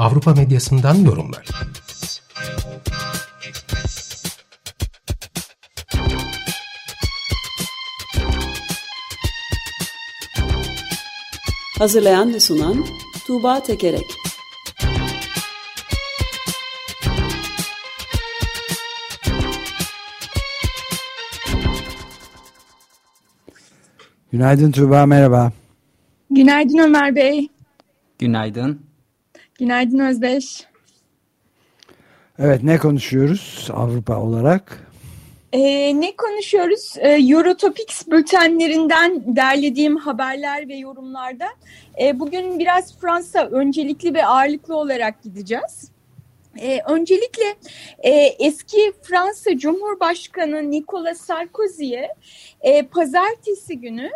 Avrupa medyasından yorumlar. Hazırlayan ve sunan Tuğba Tekerek Günaydın Tuğba, merhaba. Günaydın Ömer Bey. Günaydın. Günaydın Özdeş. Evet, ne konuşuyoruz Avrupa olarak? Ee, ne konuşuyoruz? Ee, Eurotopics bültenlerinden derlediğim haberler ve yorumlarda. Ee, bugün biraz Fransa öncelikli ve ağırlıklı olarak gideceğiz. Ee, öncelikle e, eski Fransa Cumhurbaşkanı Nicolas Sarkozy'ye e, pazartesi günü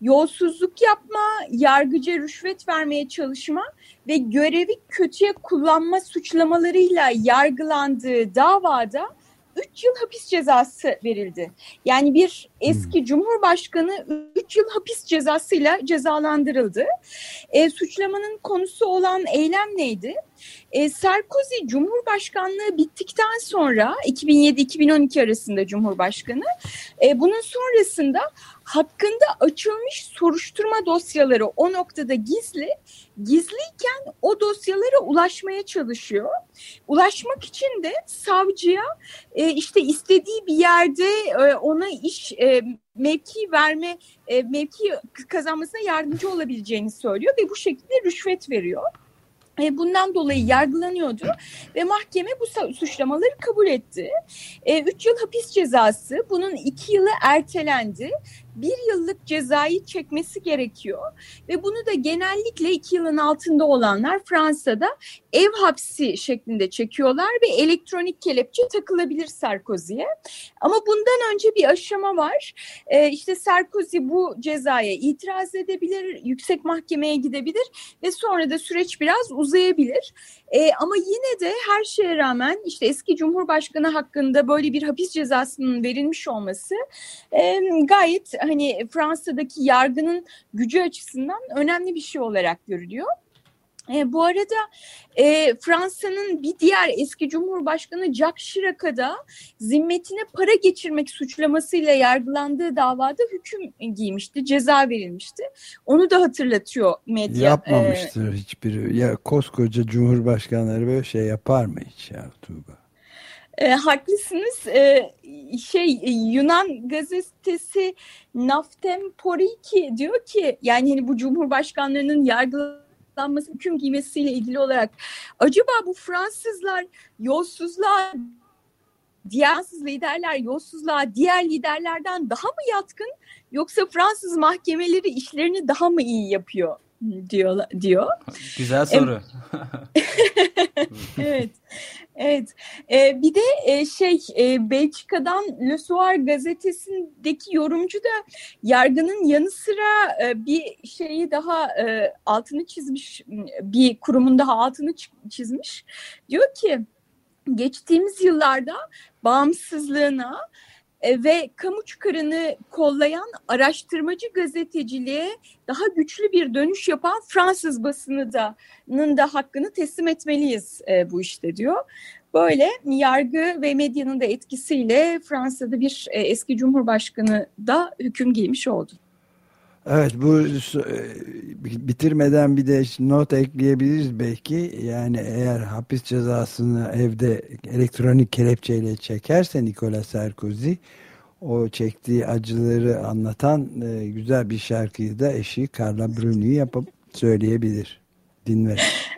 yolsuzluk yapma, yargıca rüşvet vermeye çalışma ve görevi kötüye kullanma suçlamalarıyla yargılandığı davada 3 yıl hapis cezası verildi. Yani bir eski hmm. cumhurbaşkanı 3 yıl hapis cezasıyla cezalandırıldı. E, suçlamanın konusu olan eylem neydi? E, Sarkozy Cumhurbaşkanlığı bittikten sonra 2007-2012 arasında Cumhurbaşkanı e, bunun sonrasında hakkında açılmış soruşturma dosyaları o noktada gizli, gizliyken o dosyalara ulaşmaya çalışıyor. Ulaşmak için de savcıya e, işte istediği bir yerde e, ona iş e, mevki verme, e, mevki kazanmasına yardımcı olabileceğini söylüyor ve bu şekilde rüşvet veriyor. E, bundan dolayı yargılanıyordu ve mahkeme bu suçlamaları kabul etti. E, üç yıl hapis cezası bunun iki yılı ertelendi bir yıllık cezayı çekmesi gerekiyor. Ve bunu da genellikle iki yılın altında olanlar Fransa'da ev hapsi şeklinde çekiyorlar ve elektronik kelepçe takılabilir Sarkozy'ye. Ama bundan önce bir aşama var. Ee, işte Sarkozy bu cezaya itiraz edebilir, yüksek mahkemeye gidebilir ve sonra da süreç biraz uzayabilir. Ee, ama yine de her şeye rağmen işte eski Cumhurbaşkanı hakkında böyle bir hapis cezasının verilmiş olması e, gayet hani Fransa'daki yargının gücü açısından önemli bir şey olarak görülüyor. E, bu arada e, Fransa'nın bir diğer eski Cumhurbaşkanı Jacques Chirac'a da zimmetine para geçirmek suçlamasıyla yargılandığı davada hüküm giymişti, ceza verilmişti. Onu da hatırlatıyor medya. Yapmamıştır ee, hiçbiri. Ya koskoca Cumhurbaşkanları böyle şey yapar mı hiç ya Tuğba? E, haklısınız. E, şey Yunan gazetesi Naftem Poriki diyor ki yani hani bu cumhurbaşkanlarının yargılanması hüküm giymesiyle ilgili olarak acaba bu Fransızlar yolsuzluğa diğer liderler yolsuzluğa diğer liderlerden daha mı yatkın yoksa Fransız mahkemeleri işlerini daha mı iyi yapıyor diyor diyor. Güzel soru. evet. Evet. Ee, bir de e, şey e, Belçika'dan Le Soir gazetesindeki yorumcu da yargının yanı sıra e, bir şeyi daha e, altını çizmiş bir kurumun daha altını çizmiş. Diyor ki geçtiğimiz yıllarda bağımsızlığına ve kamu çıkarını kollayan araştırmacı gazeteciliğe daha güçlü bir dönüş yapan Fransız basını da da hakkını teslim etmeliyiz e, bu işte diyor. Böyle yargı ve medyanın da etkisiyle Fransa'da bir e, eski cumhurbaşkanı da hüküm giymiş oldu. Evet bu e, bitirmeden bir de not ekleyebiliriz belki. Yani eğer hapis cezasını evde elektronik kelepçeyle çekerse Nicolas Sarkozy o çektiği acıları anlatan e, güzel bir şarkıyı da eşi Carla Bruni yapıp söyleyebilir. Dinle.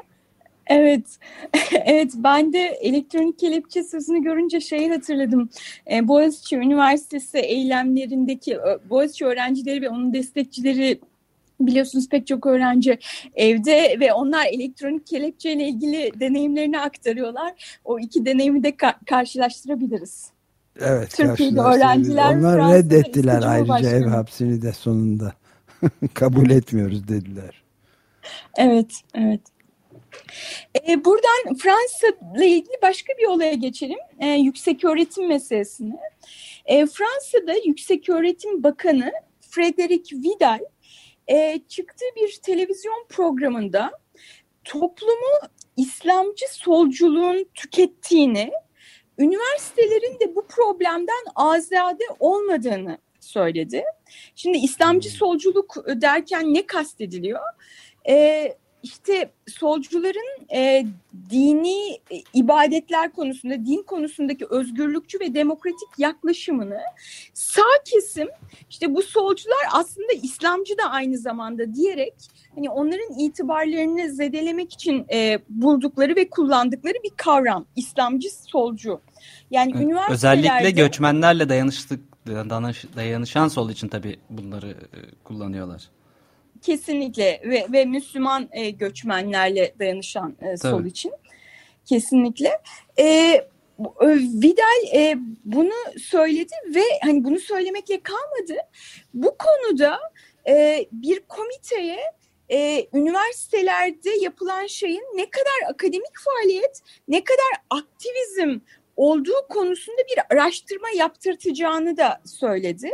Evet, evet ben de elektronik kelepçe sözünü görünce şeyi hatırladım. Ee, Boğaziçi Üniversitesi eylemlerindeki Boğaziçi öğrencileri ve onun destekçileri biliyorsunuz pek çok öğrenci evde ve onlar elektronik kelepçeyle ilgili deneyimlerini aktarıyorlar. O iki deneyimi de ka karşılaştırabiliriz. Evet. Türkiye'de öğrenciler Onlar Fransa'da reddettiler ayrıca ev hapsini de sonunda. Kabul etmiyoruz dediler. Evet, evet. Ee, buradan Fransa ile ilgili başka bir olaya geçelim. Ee, yüksek öğretim meselesine. Ee, Fransa'da Yüksek Öğretim Bakanı Frederic Vidal e, çıktığı bir televizyon programında toplumu İslamcı solculuğun tükettiğini, üniversitelerin de bu problemden azade olmadığını söyledi. Şimdi İslamcı solculuk derken ne kastediliyor? Ee, işte solcuların e, dini e, ibadetler konusunda, din konusundaki özgürlükçü ve demokratik yaklaşımını sağ kesim, işte bu solcular aslında İslamcı da aynı zamanda diyerek hani onların itibarlarını zedelemek için e, buldukları ve kullandıkları bir kavram, İslamcı solcu. Yani Evet, üniversitelerde Özellikle göçmenlerle dayanıştık, dayanış, dayanışan sol için tabii bunları e, kullanıyorlar. Kesinlikle ve, ve Müslüman e, göçmenlerle dayanışan e, sol Tabii. için kesinlikle. E, e, Vidal e, bunu söyledi ve hani bunu söylemekle kalmadı. Bu konuda e, bir komiteye e, üniversitelerde yapılan şeyin ne kadar akademik faaliyet, ne kadar aktivizm olduğu konusunda bir araştırma yaptırtacağını da söyledi.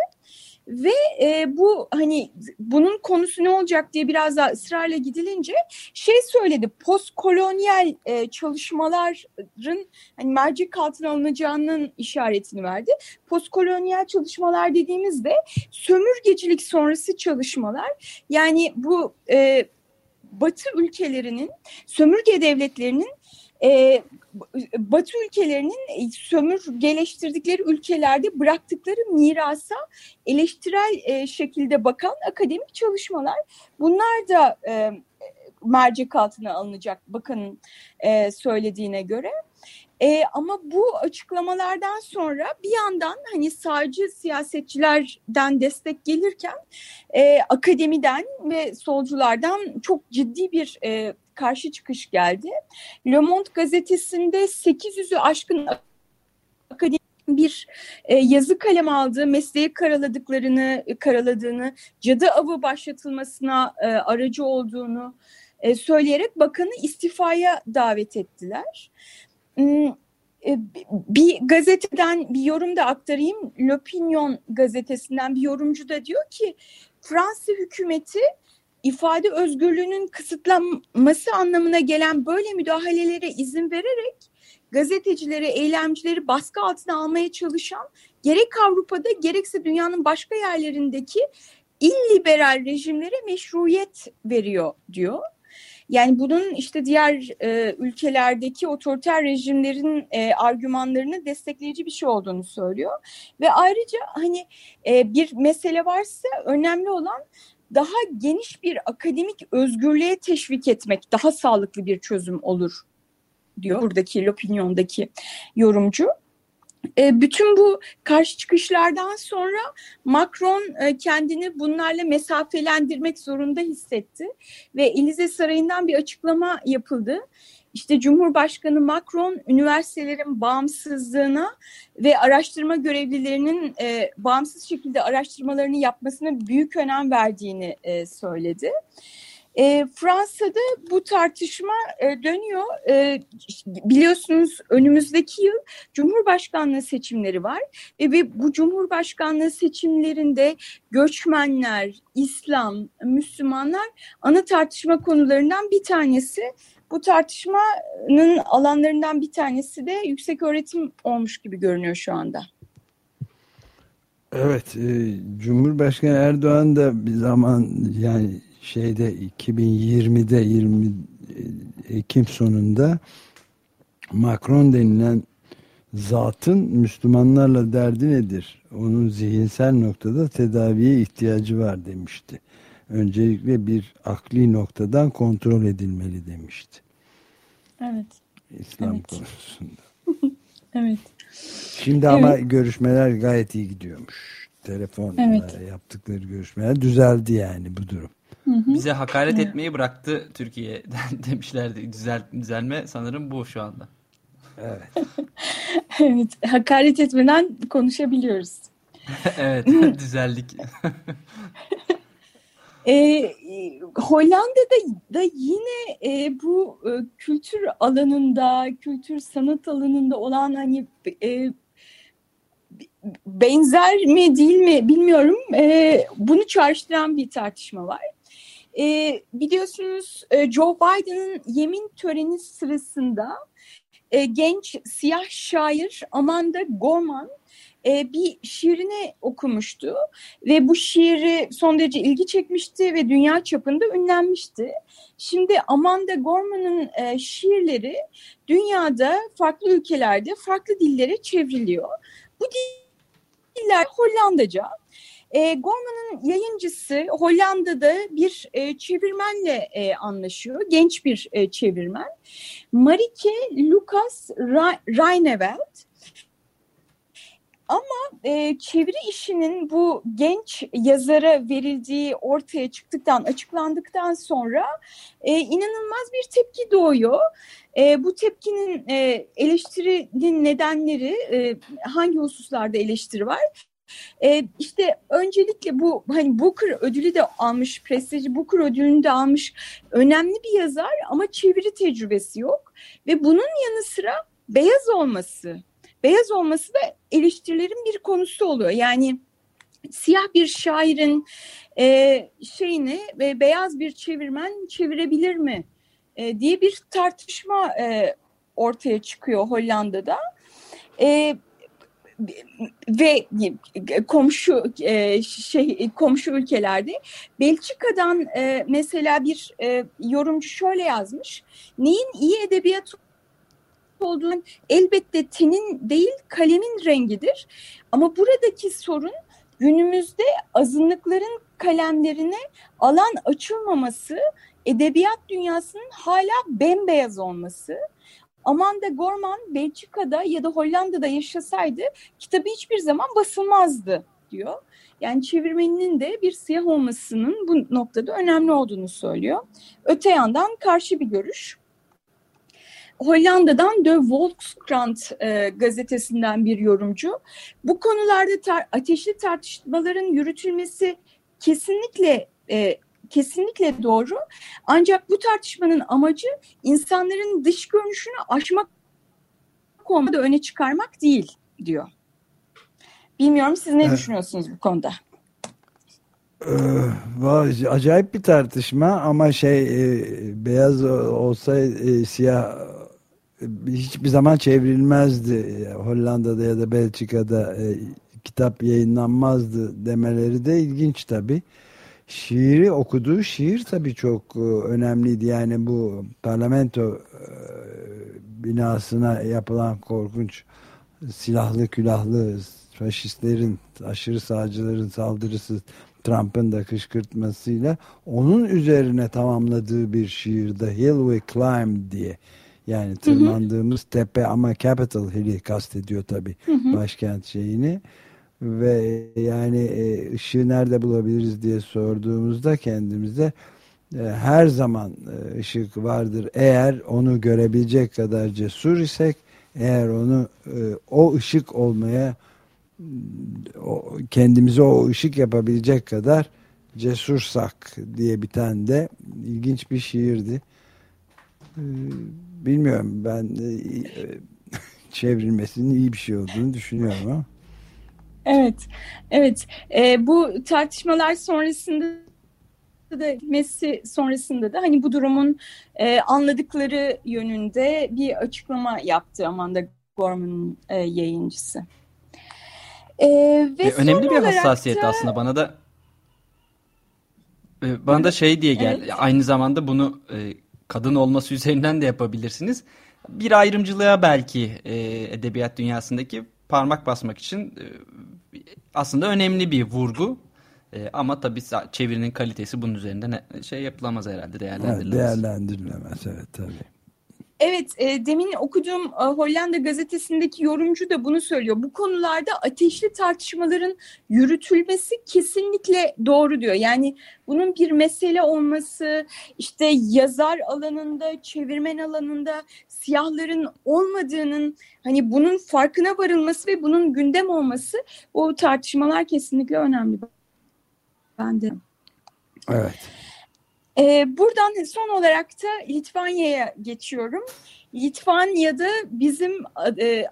Ve e, bu hani bunun konusu ne olacak diye biraz daha ısrarla gidilince şey söyledi postkolonyal e, çalışmaların hani mercek altına alınacağının işaretini verdi. Postkolonyal çalışmalar dediğimizde sömürgecilik sonrası çalışmalar yani bu e, Batı ülkelerinin sömürge devletlerinin e, Batı ülkelerinin sömürgeleştirdikleri ülkelerde bıraktıkları mirasa eleştirel e, şekilde bakan akademik çalışmalar. Bunlar da e, mercek altına alınacak bakanın e, söylediğine göre. E, ama bu açıklamalardan sonra bir yandan hani sağcı siyasetçilerden destek gelirken e, akademiden ve solculardan çok ciddi bir e, karşı çıkış geldi. Le Monde gazetesinde 800'ü aşkın akademik bir e, yazı kalem aldığı, mesleği karaladıklarını, karaladığını, cadı avı başlatılmasına e, aracı olduğunu e, söyleyerek bakanı istifaya davet ettiler. Hmm, e, Bir gazeteden bir yorum da aktarayım. L'Opinion gazetesinden bir yorumcu da diyor ki Fransa hükümeti ifade özgürlüğünün kısıtlanması anlamına gelen böyle müdahalelere izin vererek gazetecileri, eylemcileri baskı altına almaya çalışan gerek Avrupa'da gerekse dünyanın başka yerlerindeki illiberal rejimlere meşruiyet veriyor diyor. Yani bunun işte diğer e, ülkelerdeki otoriter rejimlerin e, argümanlarını destekleyici bir şey olduğunu söylüyor. Ve ayrıca hani e, bir mesele varsa önemli olan daha geniş bir akademik özgürlüğe teşvik etmek daha sağlıklı bir çözüm olur diyor buradaki L'Opinion'daki yorumcu. E, bütün bu karşı çıkışlardan sonra Macron e, kendini bunlarla mesafelendirmek zorunda hissetti ve Elize Sarayı'ndan bir açıklama yapıldı. İşte Cumhurbaşkanı Macron üniversitelerin bağımsızlığına ve araştırma görevlilerinin e, bağımsız şekilde araştırmalarını yapmasına büyük önem verdiğini e, söyledi. Fransa'da bu tartışma e, dönüyor. E, biliyorsunuz önümüzdeki yıl Cumhurbaşkanlığı seçimleri var ve, ve bu Cumhurbaşkanlığı seçimlerinde göçmenler, İslam, Müslümanlar ana tartışma konularından bir tanesi. Bu tartışmanın alanlarından bir tanesi de yüksek öğretim olmuş gibi görünüyor şu anda. Evet, e, Cumhurbaşkanı Erdoğan da bir zaman yani şeyde 2020'de 20 Ekim sonunda Macron denilen zatın Müslümanlarla derdi nedir? Onun zihinsel noktada tedaviye ihtiyacı var demişti. Öncelikle bir akli noktadan kontrol edilmeli demişti. Evet. İslam Evet. konusunda. Evet. Şimdi ama görüşmeler gayet iyi gidiyormuş. Telefonla evet. yaptıkları görüşmeler düzeldi yani bu durum. Hı hı. Bize hakaret evet. etmeyi bıraktı Türkiye'den demişlerdi. Düzel, düzelme sanırım bu şu anda. Evet. evet, hakaret etmeden konuşabiliyoruz. evet, düzeldik. E, Hollanda'da da yine e, bu e, kültür alanında, kültür sanat alanında olan hani e, benzer mi değil mi bilmiyorum. E, bunu çağrıştıran bir tartışma var. E, biliyorsunuz e, Joe Biden'ın yemin töreni sırasında e, genç siyah şair Amanda Gorman e, bir şiirini okumuştu ve bu şiiri son derece ilgi çekmişti ve dünya çapında ünlenmişti. Şimdi Amanda Gorman'ın e, şiirleri dünyada farklı ülkelerde farklı dillere çevriliyor. Bu diller Hollandaca. E, Gorman'ın yayıncısı Hollanda'da bir e, çevirmenle e, anlaşıyor. Genç bir e, çevirmen. Marike Lucas Reineveld. Ama e, çeviri işinin bu genç yazara verildiği ortaya çıktıktan, açıklandıktan sonra e, inanılmaz bir tepki doğuyor. E, bu tepkinin e, eleştirinin nedenleri e, hangi hususlarda eleştiri var? E, işte öncelikle bu hani Booker ödülü de almış, prestijli Booker ödülünü de almış önemli bir yazar ama çeviri tecrübesi yok. Ve bunun yanı sıra beyaz olması beyaz olması da eleştirilerin bir konusu oluyor. Yani siyah bir şairin e, şeyini ve beyaz bir çevirmen çevirebilir mi e, diye bir tartışma e, ortaya çıkıyor Hollanda'da. E, ve komşu e, şey komşu ülkelerde Belçika'dan e, mesela bir e, yorumcu şöyle yazmış. Neyin iyi edebiyat olduğun elbette tenin değil kalemin rengidir. Ama buradaki sorun günümüzde azınlıkların kalemlerine alan açılmaması, edebiyat dünyasının hala bembeyaz olması. Amanda Gorman Belçika'da ya da Hollanda'da yaşasaydı kitabı hiçbir zaman basılmazdı diyor. Yani çevirmeninin de bir siyah olmasının bu noktada önemli olduğunu söylüyor. Öte yandan karşı bir görüş. Hollanda'dan De Volkskrant e, gazetesinden bir yorumcu. Bu konularda tar ateşli tartışmaların yürütülmesi kesinlikle e, kesinlikle doğru. Ancak bu tartışmanın amacı insanların dış görünüşünü aşmak konuda öne çıkarmak değil diyor. Bilmiyorum siz ne evet. düşünüyorsunuz bu konuda? Ee, acayip bir tartışma ama şey e, beyaz olsa e, siyah hiçbir zaman çevrilmezdi. Hollanda'da ya da Belçika'da e, kitap yayınlanmazdı demeleri de ilginç tabi. Şiiri okuduğu şiir tabi çok e, önemliydi. Yani bu parlamento e, binasına yapılan korkunç silahlı külahlı faşistlerin, aşırı sağcıların saldırısı Trump'ın da kışkırtmasıyla onun üzerine tamamladığı bir şiir The Hill We Climb diye yani tırmandığımız hı hı. tepe ama Capitol Hill'i kastediyor tabii başkent şeyini. Ve yani e, ışığı nerede bulabiliriz diye sorduğumuzda kendimize e, her zaman e, ışık vardır. Eğer onu görebilecek kadar cesur isek, eğer onu o ışık olmaya kendimize o ışık yapabilecek kadar cesursak diye biten de ilginç bir şiirdi bilmiyorum ben e, çevrilmesinin iyi bir şey olduğunu düşünüyorum ama. Evet, evet. E, bu tartışmalar sonrasında da Messi sonrasında da hani bu durumun e, anladıkları yönünde bir açıklama yaptı Amanda Gorman'ın e, yayıncısı. E, ve e, önemli bir hassasiyet da, aslında bana da e, bana da şey diye geldi. Evet. Aynı zamanda bunu e, kadın olması üzerinden de yapabilirsiniz. Bir ayrımcılığa belki e, edebiyat dünyasındaki parmak basmak için e, aslında önemli bir vurgu. E, ama tabii çevirinin kalitesi bunun üzerinden şey yapılamaz herhalde değerlendirilemez. Evet, değerlendirilemez evet tabii. Evet, e, demin okuduğum e, Hollanda gazetesindeki yorumcu da bunu söylüyor. Bu konularda ateşli tartışmaların yürütülmesi kesinlikle doğru diyor. Yani bunun bir mesele olması, işte yazar alanında, çevirmen alanında siyahların olmadığının, hani bunun farkına varılması ve bunun gündem olması, o tartışmalar kesinlikle önemli. Ben de. Evet. Ee, buradan son olarak da Litvanya'ya geçiyorum. Litvanya'da bizim e,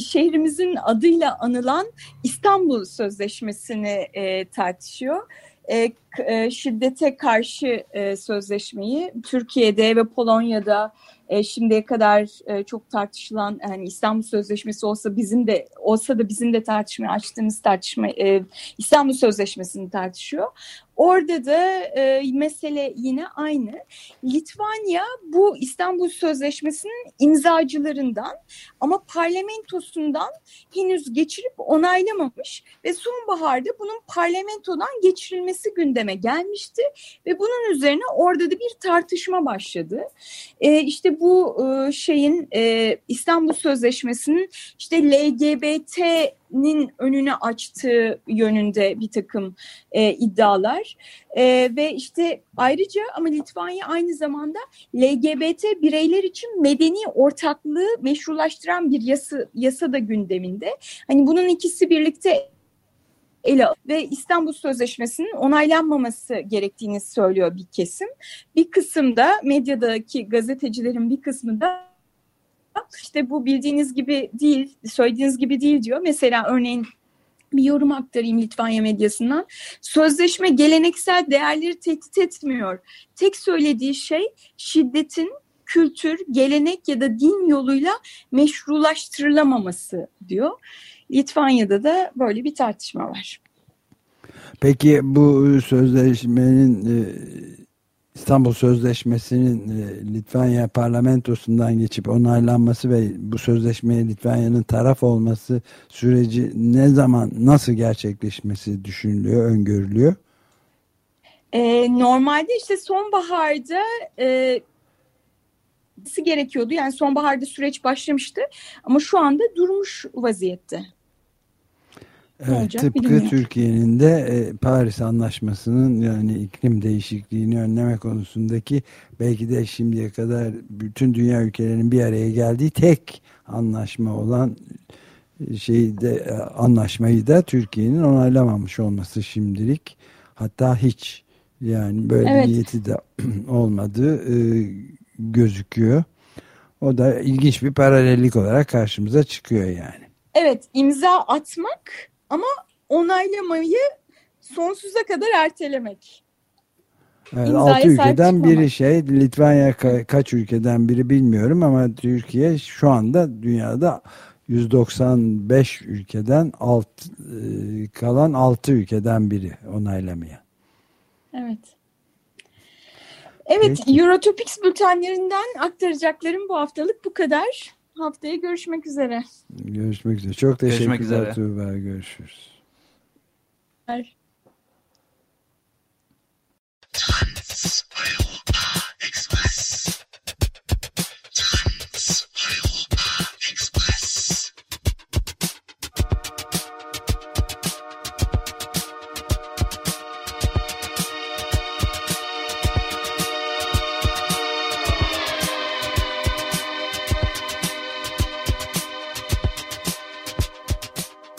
şehrimizin adıyla anılan İstanbul Sözleşmesi'ni e, tartışıyor. E, e, şiddete karşı e, sözleşmeyi Türkiye'de ve Polonya'da e, şimdiye kadar çok tartışılan yani İstanbul Sözleşmesi olsa bizim de olsa da bizim de tartışmaya açtığımız tartışma e, İstanbul Sözleşmesi'ni tartışıyor. Orada da mesele yine aynı. Litvanya bu İstanbul Sözleşmesi'nin imzacılarından ama parlamentosundan henüz geçirip onaylamamış ve sonbaharda bunun parlamentodan geçirilmesi gündeme gelmişti ve bunun üzerine orada da bir tartışma başladı. E, işte bu e, şeyin e, İstanbul Sözleşmesi'nin işte LGBT'nin önünü açtığı yönünde bir takım e, iddialar e, ve işte ayrıca ama Litvanya aynı zamanda LGBT bireyler için medeni ortaklığı meşrulaştıran bir yasa, yasa da gündeminde. Hani bunun ikisi birlikte ele ve İstanbul Sözleşmesi'nin onaylanmaması gerektiğini söylüyor bir kesim. Bir kısım da medyadaki gazetecilerin bir kısmı da işte bu bildiğiniz gibi değil, söylediğiniz gibi değil diyor. Mesela örneğin bir yorum aktarayım Litvanya medyasından. Sözleşme geleneksel değerleri tehdit etmiyor. Tek söylediği şey şiddetin kültür, gelenek ya da din yoluyla meşrulaştırılamaması diyor. Litvanya'da da böyle bir tartışma var. Peki bu sözleşmenin e, İstanbul Sözleşmesi'nin e, Litvanya parlamentosundan geçip onaylanması ve bu sözleşmeye Litvanya'nın taraf olması süreci ne zaman nasıl gerçekleşmesi düşünülüyor, öngörülüyor? Ee, normalde işte sonbaharda e, gerekiyordu. Yani sonbaharda süreç başlamıştı ama şu anda durmuş vaziyette. Evet, tıpkı Türkiye'nin de e, Paris Anlaşması'nın yani iklim değişikliğini önleme konusundaki belki de şimdiye kadar bütün dünya ülkelerinin bir araya geldiği tek anlaşma olan şeyde e, anlaşmayı da Türkiye'nin onaylamamış olması şimdilik hatta hiç yani böyle evet. niyeti de olmadığı e, gözüküyor. O da ilginç bir paralellik olarak karşımıza çıkıyor yani. Evet imza atmak ama onaylamayı sonsuza kadar ertelemek. Evet, altı ülkeden biri şey Litvanya ka kaç ülkeden biri bilmiyorum ama Türkiye şu anda dünyada 195 ülkeden alt e, kalan 6 ülkeden biri onaylamaya. Evet. Evet, Peki. Eurotopics bültenlerinden aktaracaklarım bu haftalık bu kadar. Haftaya görüşmek üzere. Görüşmek üzere. Çok teşekkürler Tuğba. Görüşürüz.